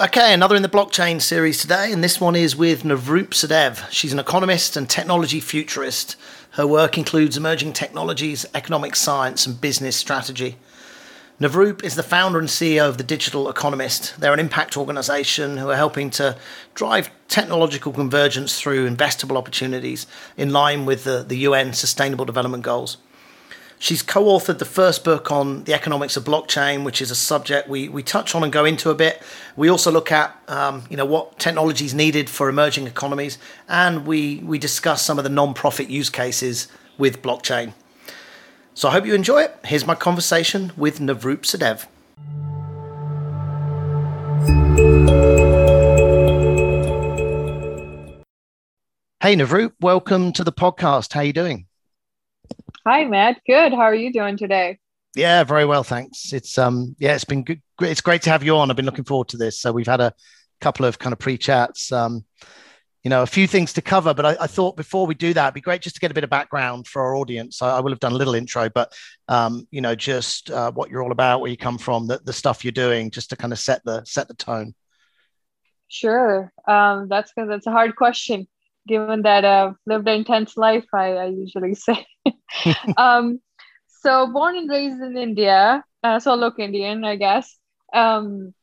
Okay, another in the blockchain series today, and this one is with Navroop Sahdev. She's an economist and technology futurist. Her work includes emerging technologies, economic science, and business strategy. Navroop is the founder and CEO of The Digital Economist. They're an impact organization who are helping to drive technological convergence through investable opportunities in line with the, the UN Sustainable Development Goals. She's co authored the first book on the economics of blockchain, which is a subject we, we touch on and go into a bit. We also look at um, you know, what technology is needed for emerging economies, and we, we discuss some of the non profit use cases with blockchain. So I hope you enjoy it. Here's my conversation with Navroop Sahdev. Hey Navroop, welcome to the podcast. How are you doing? Hi, Matt. Good. How are you doing today? Yeah, very well, thanks. It's um, yeah, it's been good. It's great to have you on. I've been looking forward to this. So we've had a couple of kind of pre-chats. Um, you know, a few things to cover, but I, I, thought before we do that, it'd be great just to get a bit of background for our audience. I, I will have done a little intro, but um, you know, just uh, what you're all about, where you come from, the, the stuff you're doing, just to kind of set the set the tone. Sure, um, that's because that's a hard question given that I've lived an intense life, I, I usually say. um, so born and raised in India, uh, so look Indian, I guess. Um,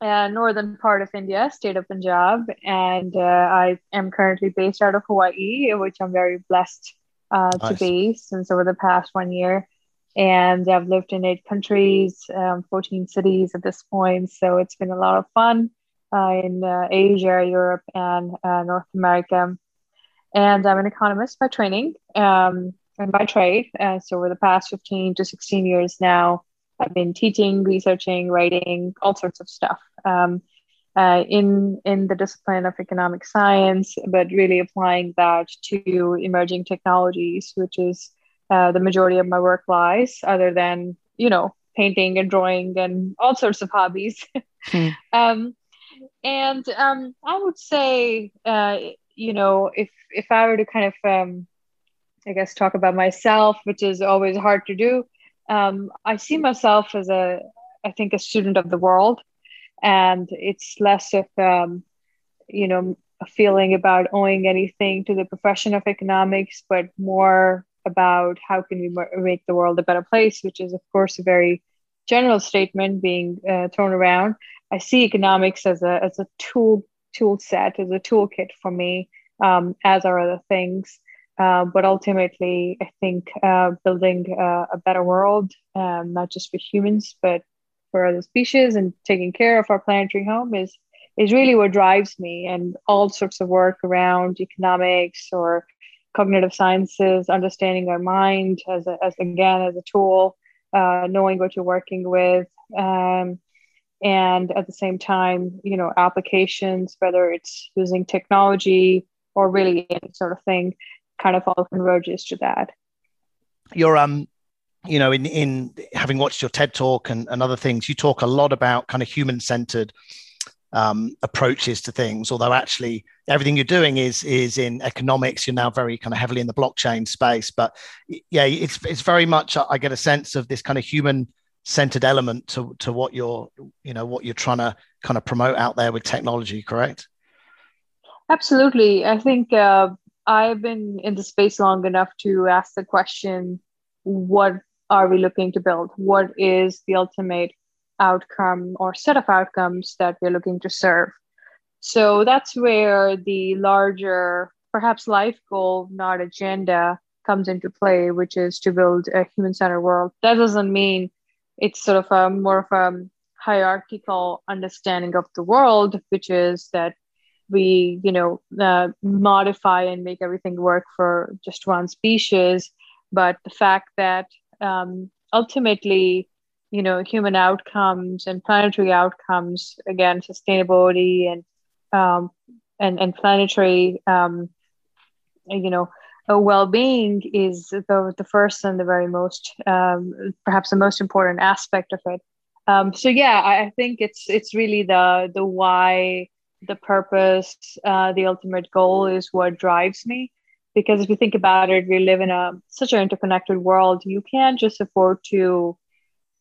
uh, northern part of India, state of Punjab, and uh, I am currently based out of Hawaii, which I'm very blessed uh, nice. to be since over the past one year. And I've lived in eight countries, um, 14 cities at this point, so it's been a lot of fun in uh, Asia, Europe, and uh, North America. And I'm an economist by training um, and by trade. Uh, so, over the past 15 to 16 years now, I've been teaching, researching, writing, all sorts of stuff um, uh, in in the discipline of economic science, but really applying that to emerging technologies, which is uh, the majority of my work lies. Other than you know painting and drawing and all sorts of hobbies. Hmm. um, and um, I would say, uh, you know, if if I were to kind of, um, I guess, talk about myself, which is always hard to do, um, I see myself as a, I think, a student of the world, and it's less of, um, you know, a feeling about owing anything to the profession of economics, but more about how can we make the world a better place, which is, of course, a very general statement being uh, thrown around. I see economics as a as a tool tool set, as a toolkit for me, um, as are other things. Uh, but ultimately, I think uh, building uh, a better world, um, not just for humans, but for other species, and taking care of our planetary home is is really what drives me. And all sorts of work around economics or cognitive sciences, understanding our mind as, a, as again as a tool, uh, knowing what you're working with, um, and at the same time you know applications whether it's using technology or really any sort of thing kind of all converges to that. You're um you know in in having watched your ted talk and, and other things you talk a lot about kind of human centered um, approaches to things although actually everything you're doing is is in economics. You're now very kind of heavily in the blockchain space but yeah it's it's very much i get a sense of this kind of human centered element to, to what you're you know what you're trying to kind of promote out there with technology correct? Absolutely. I think uh, i've been in the space long enough to ask the question what are we looking to build? What is the ultimate outcome or set of outcomes that we're looking to serve? So that's where the larger perhaps life goal not agenda comes into play which is to build a human centered world. That doesn't mean it's sort of a more of a hierarchical understanding of the world, which is that we, you know, uh, modify and make everything work for just one species. But the fact that um, ultimately, you know, human outcomes and planetary outcomes, again, sustainability and um, and and planetary, um, you know, well-being is the, the first and the very most um, perhaps the most important aspect of it. Um, so yeah I, I, think it's it's really the the why the purpose uh, the ultimate goal is what drives me. Because if you think about it we live in a such an interconnected world. You can't just afford to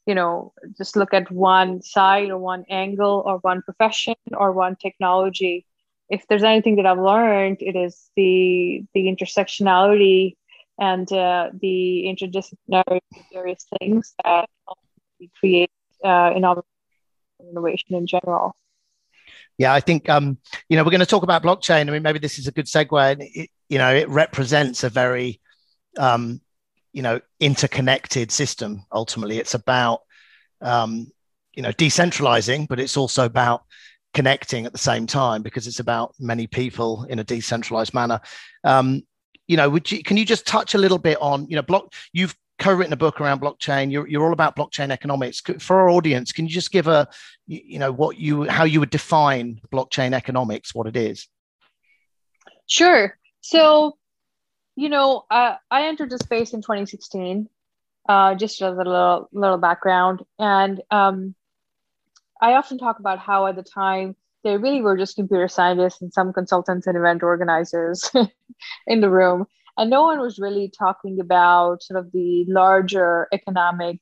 you know just look at one side or one angle or one profession or one technology if there's anything that i've learned it is the the intersectionality and uh, the interdisciplinary various things that create uh, innovation in general yeah, I think um, you know we're going to talk about blockchain. I mean, maybe this is a good segue. And it, you know, it represents a very um, you know interconnected system. Ultimately, it's about um, you know decentralizing, but it's also about connecting at the same time because it's about many people in a decentralized manner. Um, you know, would you can you just touch a little bit on you know block? You've co-written a book around blockchain. You're, you're all about blockchain economics. For our audience, can you just give a, you know, what you how you would define blockchain economics, what it is? Sure. So, you know, uh, I entered the space in 2016. Uh, just as a little little background, and um, I often talk about how at the time they really were just computer scientists and some consultants and event organizers in the room and no one was really talking about sort of the larger economic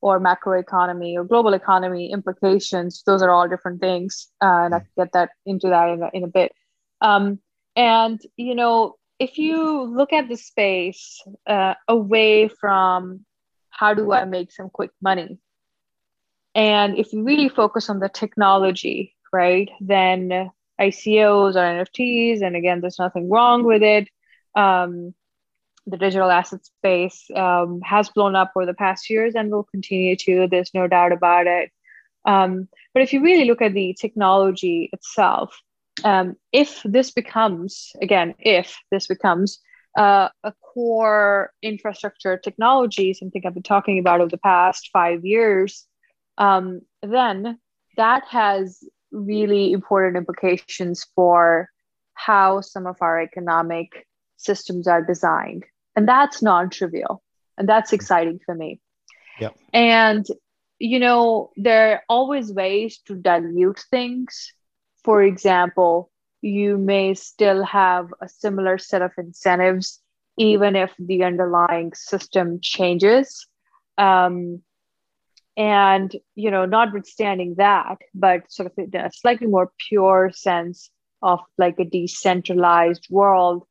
or macroeconomy or global economy implications. Those are all different things, uh, and I can get that into that in a, in a bit. Um, and you know, if you look at the space uh, away from how do I make some quick money, and if you really focus on the technology, right, then ICOs or NFTs, and again, there's nothing wrong with it um, the digital asset space um, has blown up over the past years and will continue to. There's no doubt about it. Um, but if you really look at the technology itself, um, if this becomes, again, if this becomes uh, a core infrastructure technology, something I've been talking about over the past five years, um, then that has really important implications for how some of our economic systems are designed. And that's non trivial. And that's exciting for me. Yeah. And, you know, there are always ways to dilute things. For example, you may still have a similar set of incentives, even if the underlying system changes. Um, and you know notwithstanding that but sort of in a slightly more pure sense of like a decentralized world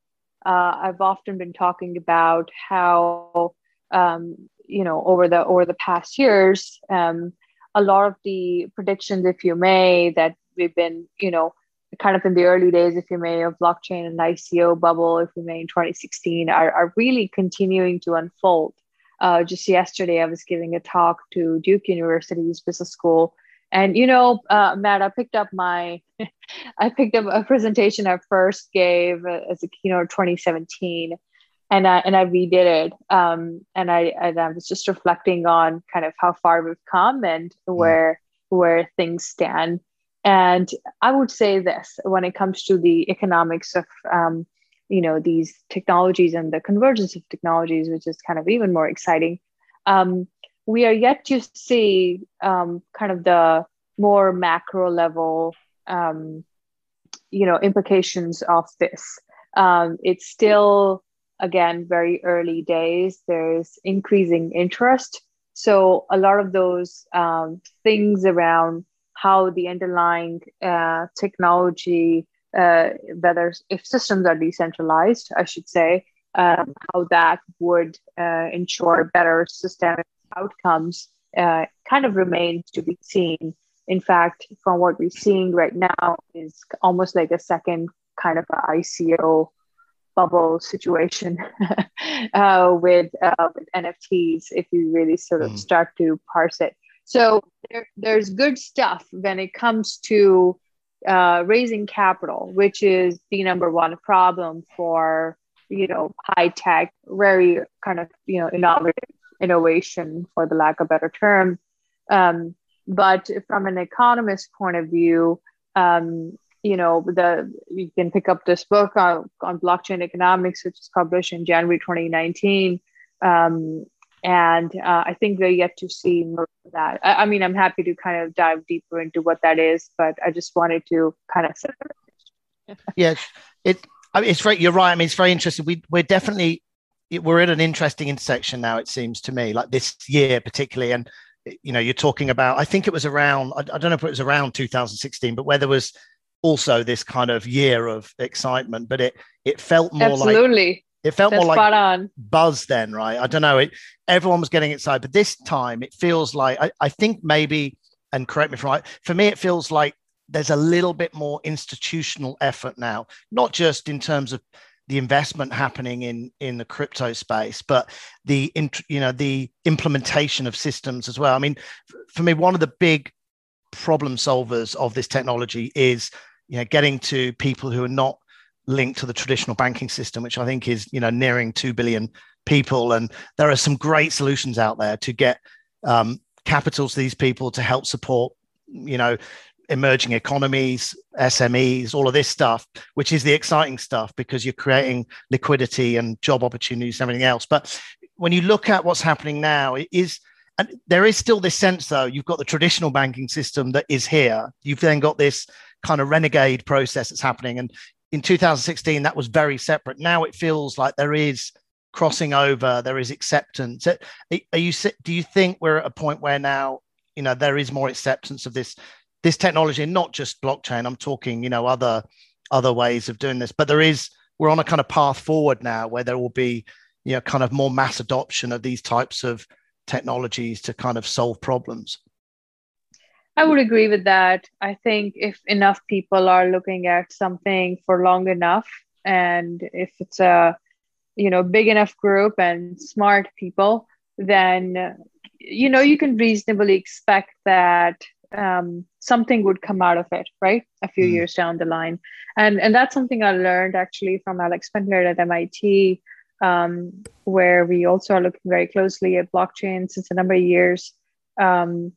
uh, I've often been talking about how um, you know over the over the past years, um, a lot of the predictions, if you may, that we've been you know kind of in the early days, if you may, of blockchain and ICO bubble, if you may, in 2016, are, are really continuing to unfold. Uh, just yesterday, I was giving a talk to Duke University's business school and you know, uh, Matt, I picked up my, I picked up a presentation I first gave as a keynote 2017, and I and I redid it. Um, and I and I was just reflecting on kind of how far we've come and mm. where mm. where things stand. And I would say this when it comes to the economics of um, you know these technologies and the convergence of technologies, which is kind of even more exciting. Um, we are yet to see um, kind of the more macro level um, you know implications of this. Um, it's still again very early days. There's increasing interest. So a lot of those um, things around how the underlying uh, technology uh, whether if systems are decentralized i should say um, how that would uh, ensure better systemic outcomes uh, kind of remains to be seen. In fact, from what we're seeing right now is almost like a second kind of ICO bubble situation uh, with, uh, with NFTs if you really sort of mm. start to parse it. So there, there's good stuff when it comes to uh, raising capital, which is the number one problem for you know high tech, very kind of you know innovative innovation, for the lack of better term. Um, but from an economist point of view, um, you know, the you can pick up this book on, on blockchain economics, which is published in January 2019. Um, and uh, I think we're yet to see more of that. I, I, mean, I'm happy to kind of dive deeper into what that is, but I just wanted to kind of set yes, it. I mean, it's very. You're right. I mean, it's very interesting. We we're definitely we're at an interesting intersection now. It seems to me, like this year particularly, and you know, you're talking about. I think it was around. I, I don't know if it was around 2016, but where there was also this kind of year of excitement, but it it felt more Absolutely. like it felt That's more like buzz then, right? I don't know. It everyone was getting excited, but this time it feels like I, I think maybe, and correct me if I'm right. For me, it feels like there's a little bit more institutional effort now, not just in terms of the investment happening in in the crypto space, but the you know the implementation of systems as well. I mean, for me, one of the big problem solvers of this technology is you know getting to people who are not linked to the traditional banking system, which I think is you know nearing two billion people, and there are some great solutions out there to get um, capital to these people to help support you know emerging economies, SMEs, all of this stuff, which is the exciting stuff because you're creating liquidity and job opportunities and everything else. But when you look at what's happening now, it is and there is still this sense though you've got the traditional banking system that is here. You've then got this kind of renegade process that's happening. And in 2016 that was very separate now it feels like there is crossing over there is acceptance are you do you think we're at a point where now you know there is more acceptance of this this technology, and not just blockchain. I'm talking, you know, other other ways of doing this. But there is we're on a kind of path forward now where there will be, you know, kind of more mass adoption of these types of technologies to kind of solve problems. I would agree with that. I think if enough people are looking at something for long enough, and if it's a you know big enough group and smart people, then you know you can reasonably expect that um, something would come out of it, right? A few mm. years down the line, and and that's something I learned actually from Alex Spindler at MIT, um, where we also are looking very closely at blockchain since a number of years, um,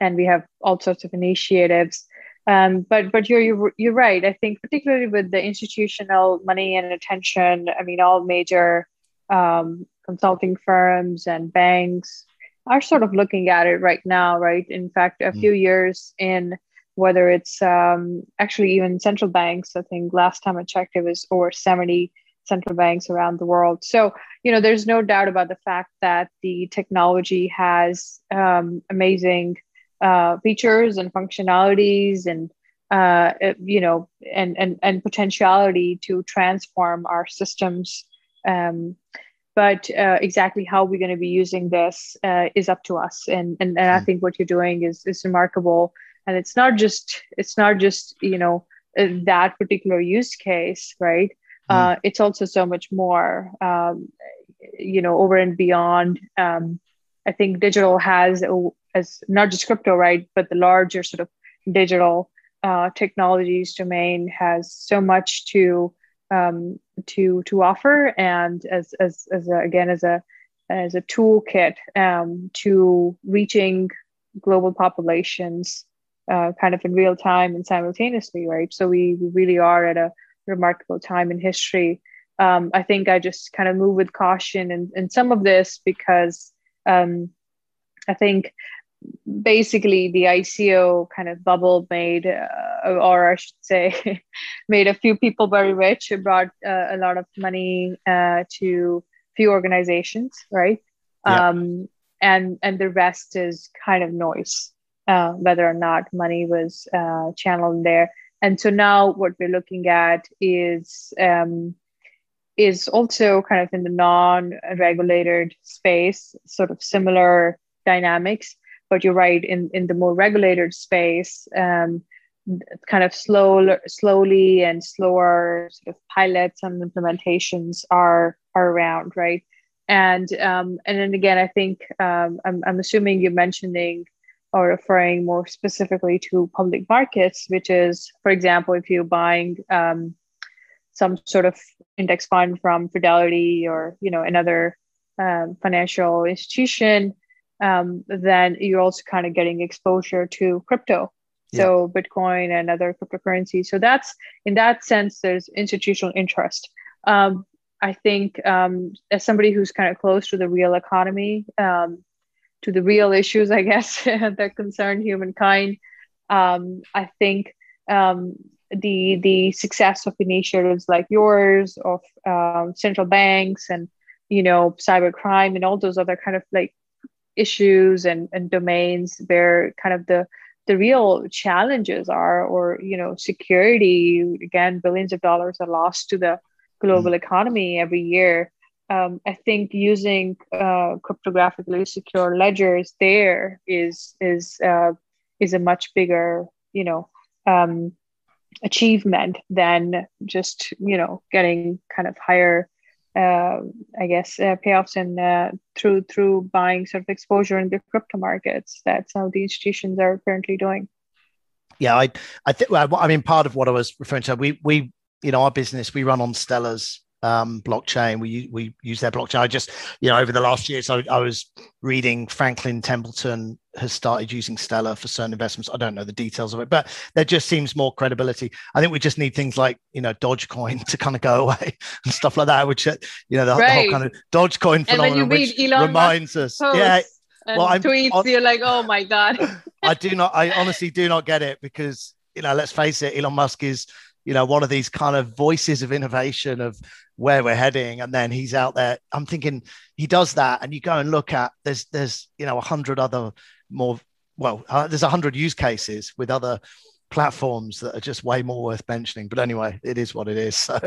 and we have all sorts of initiatives. Um, but but you're, you're you're right. I think particularly with the institutional money and attention. I mean, all major um, consulting firms and banks are sort of looking at it right now, right? In fact, a mm. few years in, whether it's um, actually even central banks, I think last time I checked, it was over 70 central banks around the world. So, you know, there's no doubt about the fact that the technology has um, amazing uh, features and functionalities and uh, you know, and and and potentiality to transform our systems. Um, but uh, exactly how we're going to be using this uh, is up to us and, and, and i hmm. think what you're doing is, is remarkable and it's not just it's not just you know uh, that particular use case right mm. uh, it's also so much more um, you know over and beyond um, i think digital has as not just crypto right but the larger sort of digital uh, technologies domain has so much to um, to to offer and as as, as a, again as a as a toolkit um, to reaching global populations uh, kind of in real time and simultaneously right? So we, we really are at a remarkable time in history. Um, i think i just kind of move with caution in, in some of this because um, i think basically the ICO kind of bubble made, uh, or I should say, made a few people very rich. It brought uh, a lot of money uh, to few organizations, right? Yeah. Um, and and the rest is kind of noise, uh, whether or not money was uh, channeled there. And so now what we're looking at is um, is also kind of in the non-regulated space, sort of similar dynamics but you're right in in the more regulated space um, kind of slow slowly and slower sort of pilots and implementations are are around right? And um, and then again i think um, I'm, I'm assuming you're mentioning or referring more specifically to public markets which is for example if you're buying um, some sort of index fund from fidelity or you know another um, financial institution um, then you're also kind of getting exposure to crypto. So yeah. Bitcoin and other cryptocurrencies. So that's in that sense, there's institutional interest. Um, I think um, as somebody who's kind of close to the real economy, um, to the real issues, I guess that concern humankind, um, I think um, the the success of initiatives like yours, of um, central banks, and you know cybercrime, and all those other kind of like issues and, and domains where kind of the the real challenges are or you know security again billions of dollars are lost to the global mm. economy every year um, i think using uh, cryptographically secure ledgers there is is uh, is a much bigger you know um, achievement than just you know getting kind of higher uh, I guess uh, payoffs and uh, through through buying sort of exposure in the crypto markets that some of the institutions are currently doing. Yeah, I I think I mean part of what I was referring to we we know our business we run on Stellar's um, blockchain. We we use their blockchain. I just you know over the last year, so I was reading Franklin Templeton has started using Stellar for certain investments. I don't know the details of it, but there just seems more credibility. I think we just need things like you know Dogecoin to kind of go away and stuff like that, which uh, you know the, right. the whole kind of Dogecoin phenomenon, which reminds us, yeah. well, I'm, tweets, on, you're like, oh my god. I do not. I honestly do not get it because you know, let's face it, Elon Musk is you know one of these kind of voices of innovation of where we're heading and then he's out there i'm thinking he does that and you go and look at there's there's you know a hundred other more well uh, there's a hundred use cases with other platforms that are just way more worth mentioning but anyway it is what it is so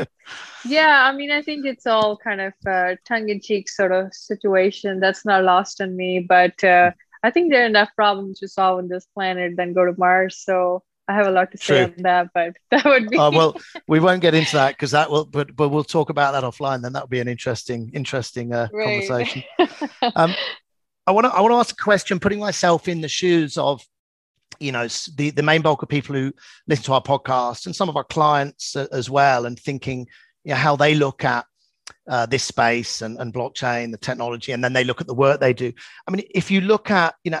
yeah i mean i think it's all kind of a tongue-in-cheek sort of situation that's not lost on me but uh, i think there are enough problems to solve on this planet than go to mars so I have a lot to say True. on that, but that would be. uh, well, we won't get into that because that will, but but we'll talk about that offline. Then that would be an interesting, interesting uh, right. conversation. um, I want to I want to ask a question, putting myself in the shoes of, you know, the the main bulk of people who listen to our podcast and some of our clients as well, and thinking, you know, how they look at uh, this space and, and blockchain, the technology, and then they look at the work they do. I mean, if you look at, you know,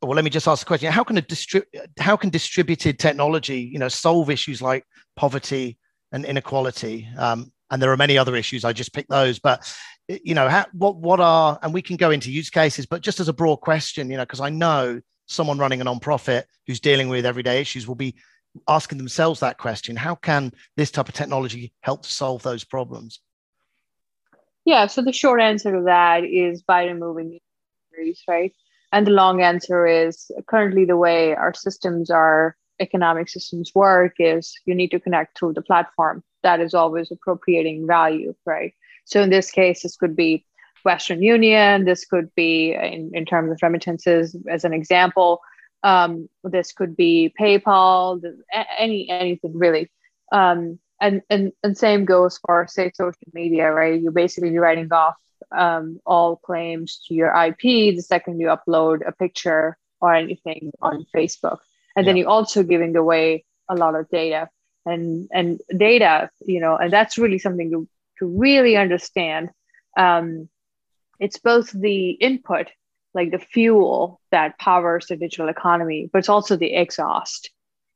well, let me just ask a question: How can a distri- how can distributed technology, you know, solve issues like poverty and inequality? Um, and there are many other issues. I just picked those, but you know, how, what what are and we can go into use cases, but just as a broad question, you know, because I know someone running a nonprofit who's dealing with everyday issues will be asking themselves that question: How can this type of technology help to solve those problems? Yeah. So the short answer to that is by removing barriers, right? And the long answer is currently the way our systems our economic systems work is you need to connect through the platform that is always appropriating value, right? So in this case, this could be Western Union, this could be in, in terms of remittances as an example. Um, this could be PayPal, any anything really. Um, and, and and same goes for say social media, right? You're basically writing off um, all claims to your IP the second you upload a picture or anything on Facebook. And yeah. then you're also giving away a lot of data and and data, you know, and that's really something to, to really understand. Um, it's both the input, like the fuel that powers the digital economy, but it's also the exhaust,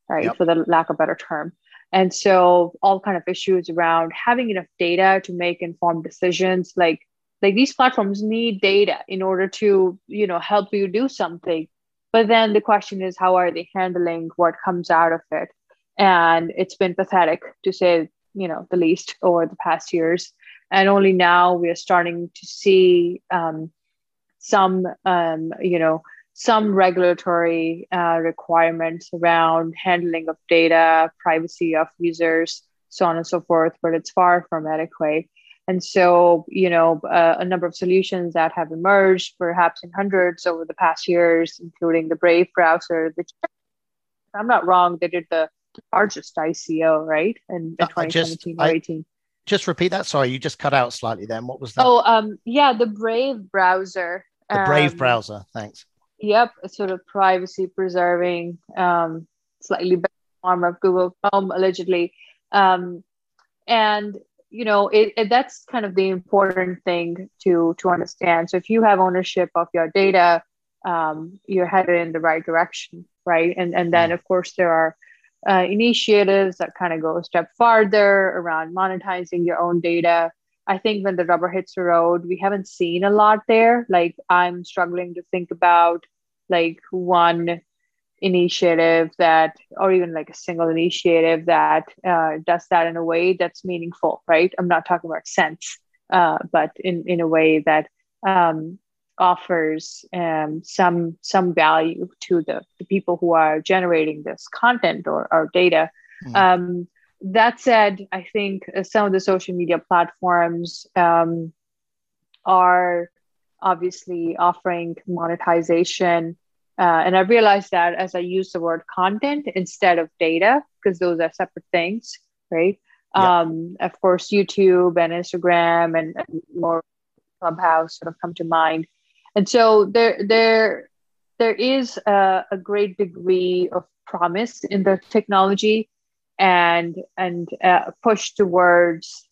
right? Yep. For the lack of better term. And so all kind of issues around having enough data to make informed decisions, like like these platforms need data in order to you know help you do something but then the question is how are they handling what comes out of it and it's been pathetic to say you know the least over the past years. And only now we are starting to see um, some um, you know some regulatory uh, requirements around handling of data privacy of users so on and so forth but it's far from adequate. And so, you know, uh, a number of solutions that have emerged, perhaps in hundreds over the past years, including the Brave browser, which, I'm not wrong, they did the largest ICO, right? In, in 2017 or 18. Just repeat that. Sorry, you just cut out slightly then. What was that? Oh, um, yeah, the Brave browser. The Brave um, browser. Thanks. Yep, a sort of privacy preserving, um, slightly better form of Google Chrome, allegedly. Um, and you know it, it, that's kind of the important thing to to understand so if you have ownership of your data um, you're headed in the right direction right and and then mm. of course there are uh, initiatives that kind of go a step farther around monetizing your own data. I think when the rubber hits the road we haven't seen a lot there. Like i'm struggling to think about like one initiative that or even like a single initiative that uh, does that in a way that's meaningful right? I'm not talking about sense uh, but in, in a way that um, offers um, some some value to the, the people who are generating this content or, or data. Mm. Um, that said, I think some of the social media platforms um, are obviously offering monetization. Uh, and I realized that as I use the word content instead of data, because those are separate things, right? Yeah. Um, of course, YouTube and Instagram and, and more Clubhouse sort of come to mind. And so there, there, there is a, a great degree of promise in the technology and and uh, push towards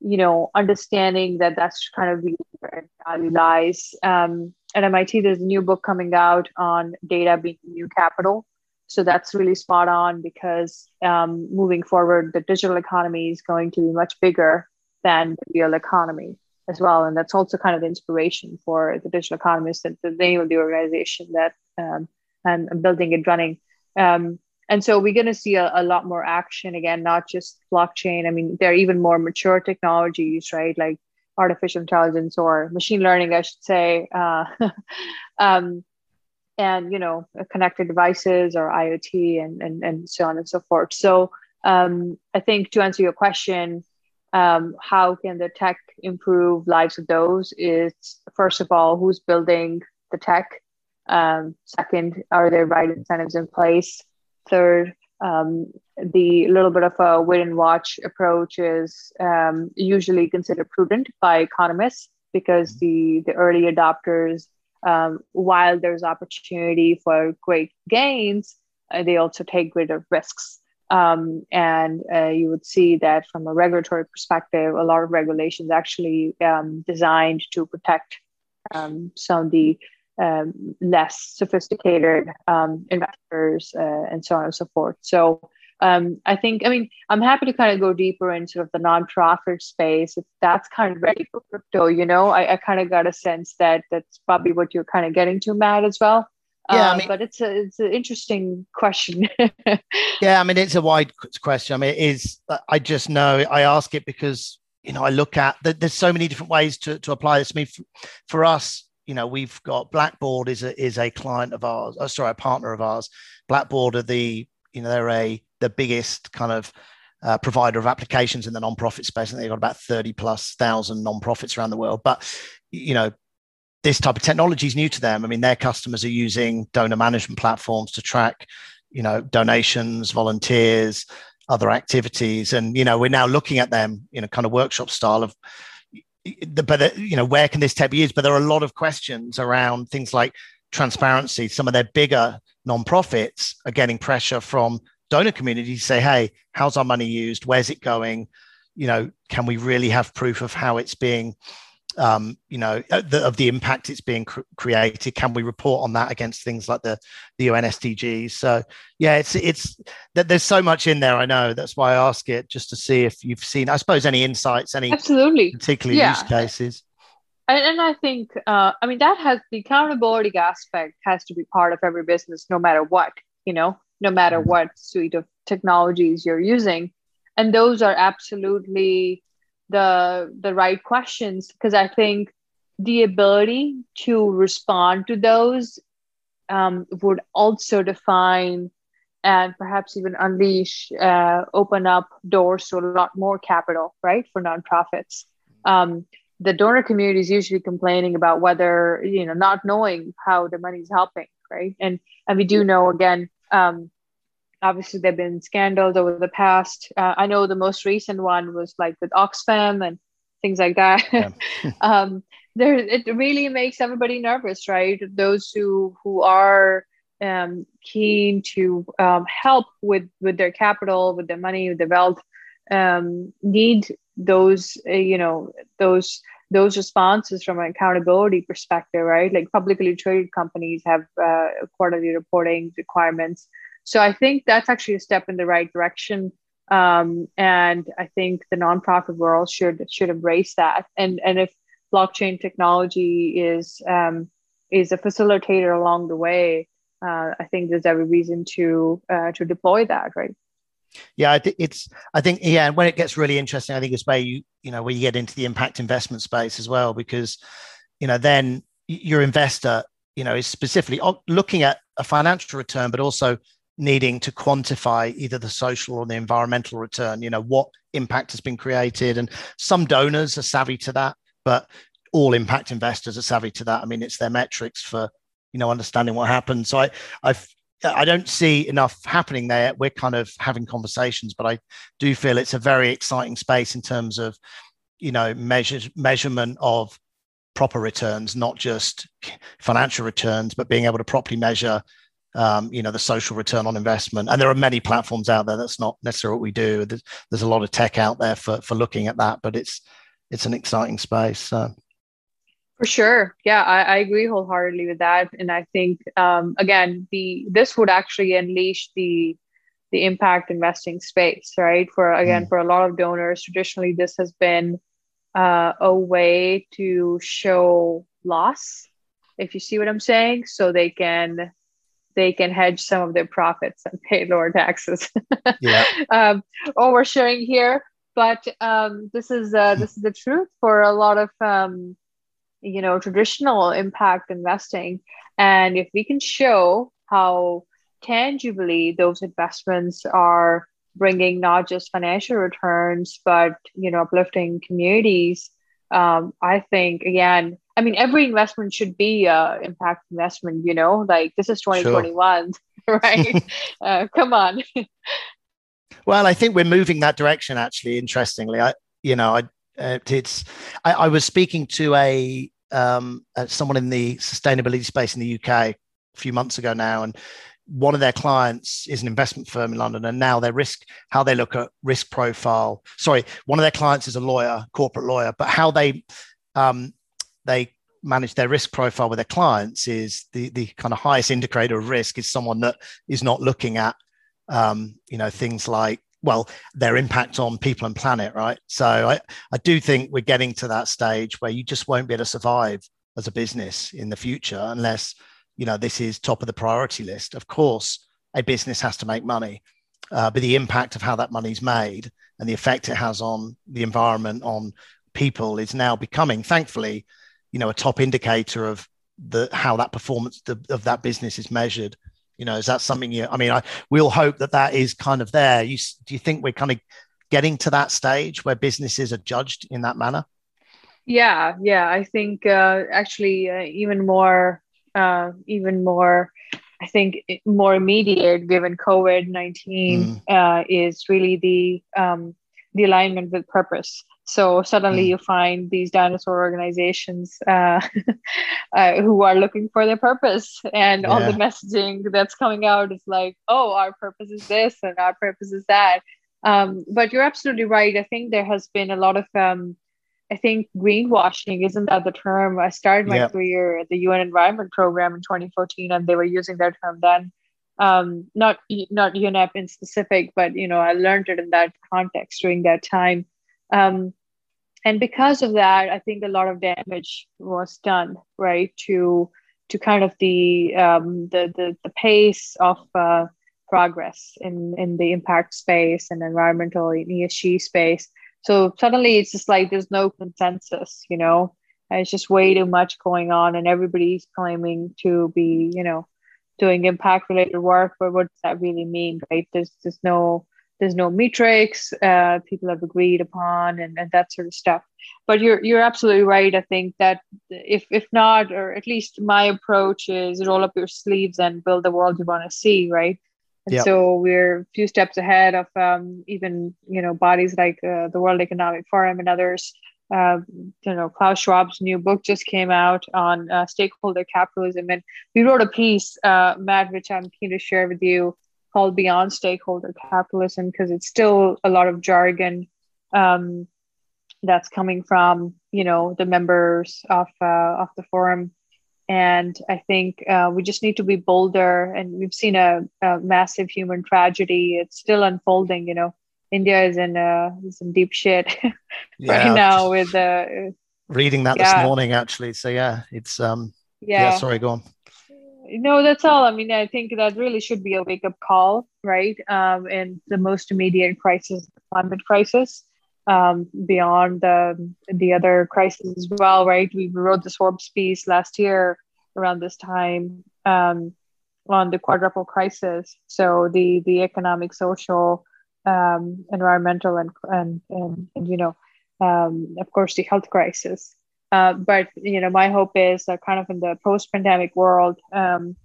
you know understanding that that's kind of where value lies. Um, at mit there's a new book coming out on data being new capital. So that's really spot on because um, moving forward the digital economy is going to be much bigger than the real economy as well. And that's also kind of the inspiration for the digital economists and the name of the organization that um, I'm, I'm building and running. Um, and so we're going to see a, a, lot more action again not just blockchain. I mean there are even more mature technologies right? Like artificial intelligence or machine learning i should say uh, um, and you know connected devices or iot and, and, and so on and so forth. So um, i think to answer your question um, how can the tech improve lives of those? Is first of all who's building the tech? Um, second are there right incentives in place? Third, um, the little bit of a wait and watch approach is um, usually considered prudent by economists because the, the early adopters, um, while there's opportunity for great gains, uh, they also take greater risks. Um, and uh, you would see that from a regulatory perspective, a lot of regulations actually um, designed to protect um, some of the um, less sophisticated um, investors uh, and so on and so forth. So um, I think, I mean, I'm happy to kind of go deeper into sort of the nonprofit space if that's kind of ready for crypto. You know, I, I kind of got a sense that that's probably what you're kind of getting to, Matt, as well. Yeah, I um, mean, but it's a it's an interesting question. yeah, I mean, it's a wide question. I mean, it is. I just know I ask it because you know I look at there's so many different ways to to apply this. I mean, for, for us, you know, we've got Blackbaud is a is a client of ours. Oh, sorry, a partner of ours. Blackbaud are the you know they're a the biggest kind of uh, provider of applications in the nonprofit space, and they've got about thirty plus thousand nonprofits around the world. But you know, this type of technology is new to them. I mean, their customers are using donor management platforms to track, you know, donations, volunteers, other activities, and you know, we're now looking at them in a kind of workshop style of but you know where can this tech be used? But there are a lot of questions around things like transparency. Some of their bigger nonprofits are getting pressure from donor communities to say hey how's our money used? Where's it going? You know can we really have proof of how it's being um, you know, uh, the, of the impact it's being cr- created? Can we report on that against things like the the UN SDGs? So yeah, it's it's that there's so much in there. I know that's why I ask it just to see if you've seen. I suppose any insights, any absolutely particular yeah. use cases. And, and I think, uh, I mean, that has the accountability aspect has to be part of every business, no matter what, you know, no matter mm-hmm. what suite of technologies you're using. And those are absolutely the the right questions because I think the ability to respond to those um, would also define and perhaps even unleash, uh, open up doors to a lot more capital, right, for nonprofits. Um, the donor community is usually complaining about whether you know not knowing how the money is helping, right? And and we do know again um, obviously there have been scandals over the past uh, i know the most recent one was like with oxfam and things like that. Yeah. um, there it really makes everybody nervous right? Those who who are um, keen to um, help with with their capital with their money with their wealth um, need those uh, you know those those responses from an accountability perspective right? Like publicly traded companies have uh, quarterly reporting requirements so I think that's actually a step in the right direction. Um, and I think the nonprofit world should should embrace that. And and if blockchain technology is um, is a facilitator along the way, uh, I think there's every reason to uh, to deploy that, right? Yeah, I think it's. I think yeah, when it gets really interesting, I think it's where you you know where you get into the impact investment space as well, because you know then your investor, you know, is specifically looking at a financial return, but also needing to quantify either the social or the environmental return. You know, what impact has been created, and some donors are savvy to that, but all impact investors are savvy to that. I mean, it's their metrics for you know understanding what happened. So I i've I don't see enough happening there. We're kind of having conversations, but I do feel it's a very exciting space in terms of you know measures measurement of proper returns, not just financial returns, but being able to properly measure um, you know the social return on investment and there are many platforms out there that's not necessarily what we do there's, there's a lot of tech out there for for looking at that but it's it's an exciting space so. For sure. Yeah, I, I, agree wholeheartedly with that. And I think um, again, the this would actually unleash the the impact investing space, right? For again, mm. for a lot of donors, traditionally this has been uh, a way to show loss, if you see what I'm saying, so they can they can hedge some of their profits and pay lower taxes. yeah. um, oversharing here, but um, this is uh, this is the truth for a lot of um, you know traditional impact investing and if we can show how tangibly those investments are bringing not just financial returns but you know uplifting communities um, i think again i mean every investment should be a impact investment you know like this is 2021 sure. right uh, come on well i think we're moving that direction actually interestingly i you know i uh, it's I, I, was speaking to a um, uh, someone in the sustainability space in the UK a few months ago now, and one of their clients is an investment firm in London, and now their risk, how they look at risk profile. Sorry, one of their clients is a lawyer, corporate lawyer, but how they um, they manage their risk profile with their clients is the the kind of highest indicator of risk is someone that is not looking at um, you know things like well their impact on people and planet right? So I, I do think we're getting to that stage where you just won't be able to survive as a business in the future unless you know this is top of the priority list. Of course a business has to make money uh, but the impact of how that money's made and the effect it has on the environment on people is now becoming thankfully you know a top indicator of the how that performance of that business is measured you know, is that something you? I mean, I we'll hope that that is kind of there. You do you think we're kind of getting to that stage where businesses are judged in that manner? Yeah, yeah. I think uh, actually uh, even more, uh, even more. I think more immediate, given COVID nineteen, mm. uh, is really the um, the alignment with purpose. So suddenly mm. you find these dinosaur organizations uh, uh, who are looking for their purpose, and yeah. all the messaging that's coming out is like, "Oh, our purpose is this, and our purpose is that." Um, but you're absolutely right. I think there has been a lot of, um, I think, greenwashing isn't that the term? I started my yeah. career at the UN Environment Program in 2014, and they were using that term then. Um, not not UNEP in specific, but you know, I learned it in that context during that time. Um, and because of that i think a lot of damage was done right to to kind of the um, the, the, the pace of uh, progress in in the impact space and environmental ESG space. So suddenly it's just like there's no consensus, you know. and it's just way too much going on, and everybody's claiming to be, you know, doing impact related work. But what does that really mean, right? There's there's no there's no metrics uh, people have agreed upon and, and that sort of stuff. But you're you're absolutely right. I think that if if not or at least my approach is roll up your sleeves and build the world you want to see right? And yep. so we're a few steps ahead of um, even you know bodies like uh, the world economic forum and others. Uh, you know klaus schwab's new book just came out on uh, stakeholder capitalism. And we wrote a piece uh, matt which i'm keen to share with you called Beyond Stakeholder Capitalism because it's still a lot of jargon um, that's coming from you know the members of uh, of the forum, and I think uh, we just need to be bolder. And we've seen a, a, massive human tragedy; it's still unfolding. You know, India is in uh, is in deep shit yeah, right now with the. reading that yeah. this morning actually so yeah it's um yeah. yeah sorry go on no that's all i mean i think that really should be a wake-up call right um, and the most immediate crisis climate crisis um, beyond the the other crises as well, right? We wrote the Forbes piece last year around this time um, on the quadruple crisis. So the the economic, social, um, environmental, and, and and and, you know, um, of course, the health crisis. Uh, but you know, my hope is that kind of in the post-pandemic world, um,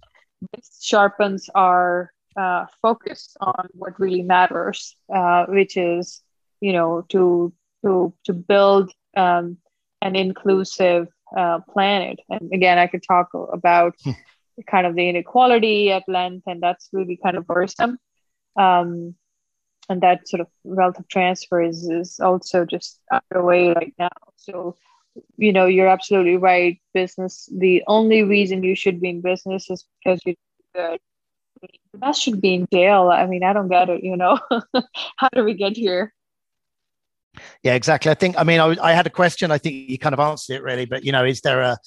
this sharpens our uh, focus on what really matters, uh, which is you know to to to build um, an inclusive uh, planet. And again, I could talk about hmm. kind of the inequality at length, and that's really kind of worrisome. Um, and that sort of wealth of transfer is, is also just underway right now. So, you know, you're absolutely right. Business, the only reason you should be in business is because you're good. The best should be in jail. I mean, I don't get it, you know. How do we get here? Yeah, exactly. I think. I mean, I, I had a question. I think you kind of answered it really, but you know, is there a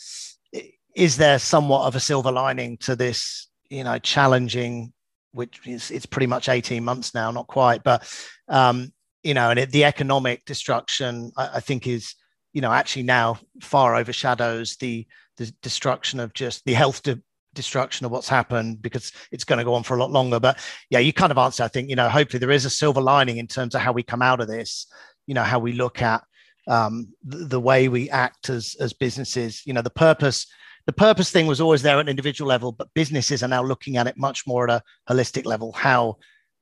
is there somewhat of a silver lining to this? You know, challenging, which is it's pretty much eighteen months now, not quite, but um, you know, and it, the economic destruction, I, I think, is you know actually now far overshadows the the destruction of just the health de- destruction of what's happened because it's going to go on for a lot longer. But yeah, you kind of answer. I think you know, hopefully there is a silver lining in terms of how we come out of this you know how we look at um, the, the, way we act as as businesses you know the purpose the purpose thing was always there at an individual level but businesses are now looking at it much more at a holistic level how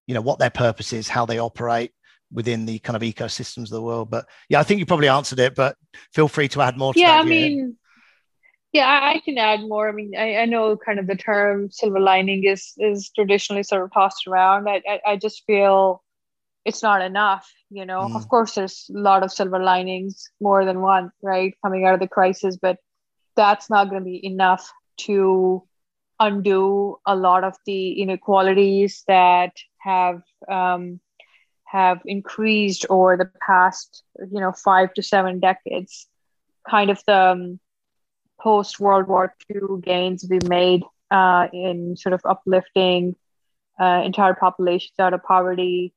you know what their purpose is how they operate within the kind of ecosystems of the world. But yeah i think you probably answered it but feel free to add more to yeah i mean yeah I, can add more. I mean I, I know kind of the term silver lining is is traditionally sort of tossed around. I, I, I just feel it's not enough you know? Mm. of course there's a lot of silver linings more than one right coming out of the crisis but that's not going to be enough to undo a lot of the inequalities that have um, have increased over the past you know five to seven decades kind of the um, post world war ii gains we made uh, in sort of uplifting uh, entire populations out of poverty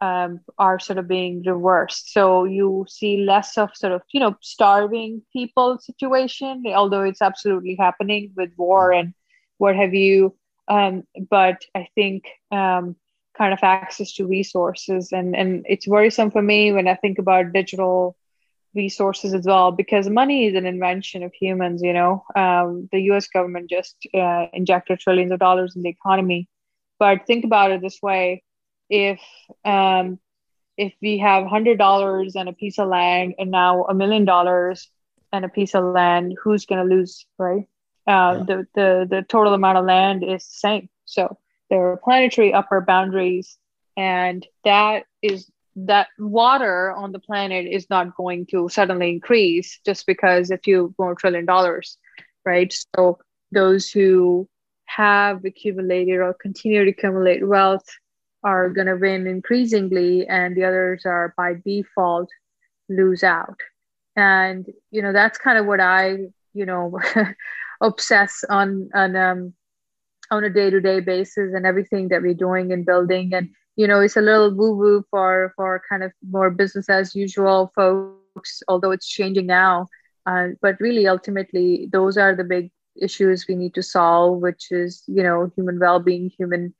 um, are sort of being reversed. So you see less of sort of, you know, starving people situation, although it's absolutely happening with war and what have you. Um, but I think um, kind of access to resources and, and it's worrisome for me when I think about digital resources as well because money is an invention of humans you know um, the us government just uh, injected trillions of dollars in the economy but think about it this way if um, if we have hundred dollars and a piece of land and now a million dollars and a piece of land, who's going to lose, right? Uh, yeah. the, the the total amount of land is the same. So there are planetary upper boundaries, and that is that water on the planet is not going to suddenly increase just because a few more trillion dollars, right? So those who have accumulated or continue to accumulate wealth are going to win increasingly and the others are by default lose out and you know that's kind of what i you know obsess on on um on a day-to-day basis and everything that we're doing and building and you know it's a little woo-woo for for kind of more business as usual folks although it's changing now uh, but really ultimately those are the big issues we need to solve which is you know human well-being human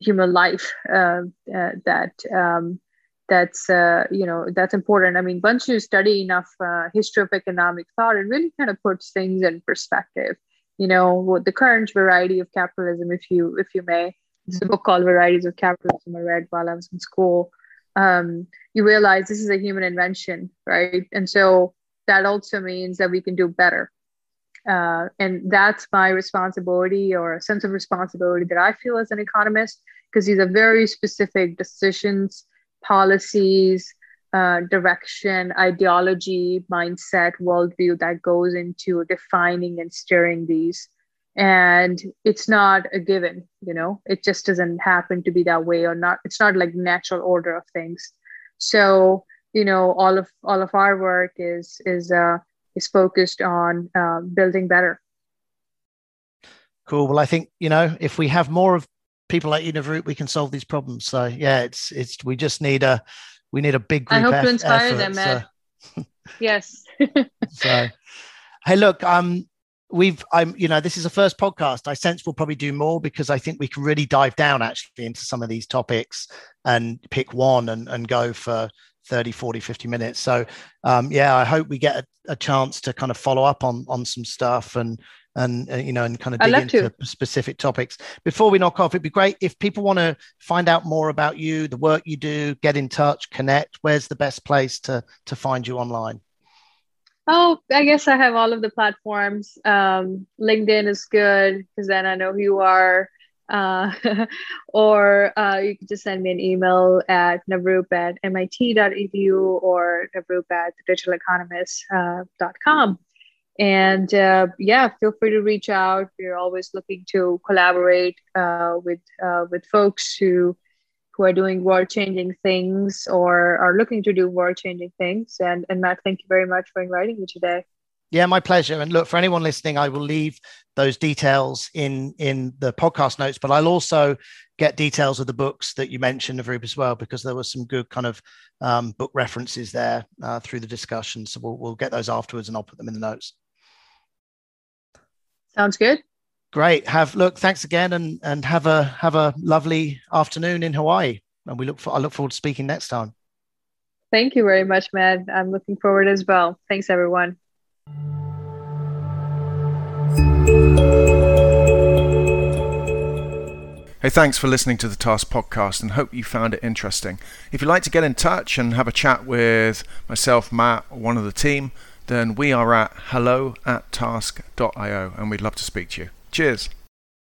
human life uh, uh, that um, that's uh, you know that's important. I mean, once you study enough uh, history of economic thought, it really kind of puts things in perspective. You know, the current variety of capitalism, if you if you may, there's a book called Varieties of Capitalism I read while I was in school. Um, you realize this is a human invention, right? And so that also means that we can do better uh, and that's my responsibility or a sense of responsibility that I feel as an economist, because these are very specific decisions, policies, uh, direction, ideology, mindset, worldview that goes into defining and steering these. And it's not a given, you know, it just doesn't happen to be that way or not. It's not like natural order of things. So, you know, all of all of our work is is uh, is focused on uh, building better. Cool. Well, I think you know if we have more of people like Univroot, we can solve these problems. So yeah, it's it's we just need a we need a big group. I hope to inspire effort, them, so- Matt. yes. so hey look um we've i'm you know this is a first podcast i sense we'll probably do more because i think we can really dive down actually into some of these topics and pick one and, and go for 30 40 50 minutes so um yeah i hope we get a, a chance to kind of follow up on on some stuff and and uh, you know and kind of dig into to. specific topics before we knock off it'd be great if people want to find out more about you the work you do get in touch connect where's the best place to to find you online Oh, I guess I have all of the platforms. Um, LinkedIn is good because then I know who you are. Uh, or uh, you can just send me an email at navroop at mit.edu or navroop at digitaleconomist.com. And uh, yeah, feel free to reach out. We're always looking to collaborate uh, with uh, with folks who who are doing world changing things or are looking to do world changing things. And and Matt, thank you very much for inviting me today. Yeah, my pleasure. And look, for anyone listening, I will leave those details in in the podcast notes, but I'll also get details of the books that you mentioned, Navroop, as well, because there were some good kind of um, book references there uh, through the discussion. So we'll we'll get those afterwards, and I'll put them in the notes. Sounds good. Great. Have look. Thanks again, and and have a have a lovely afternoon in Hawaii. And we look for I look forward to speaking next time. Thank you very much, Matt. I'm looking forward as well. Thanks, everyone. Hey, thanks for listening to the Task Podcast and hope you found it interesting. If you'd like to get in touch and have a chat with myself, Matt, or one of the team, then we are at hello at task.io and we'd love to speak to you. Cheers.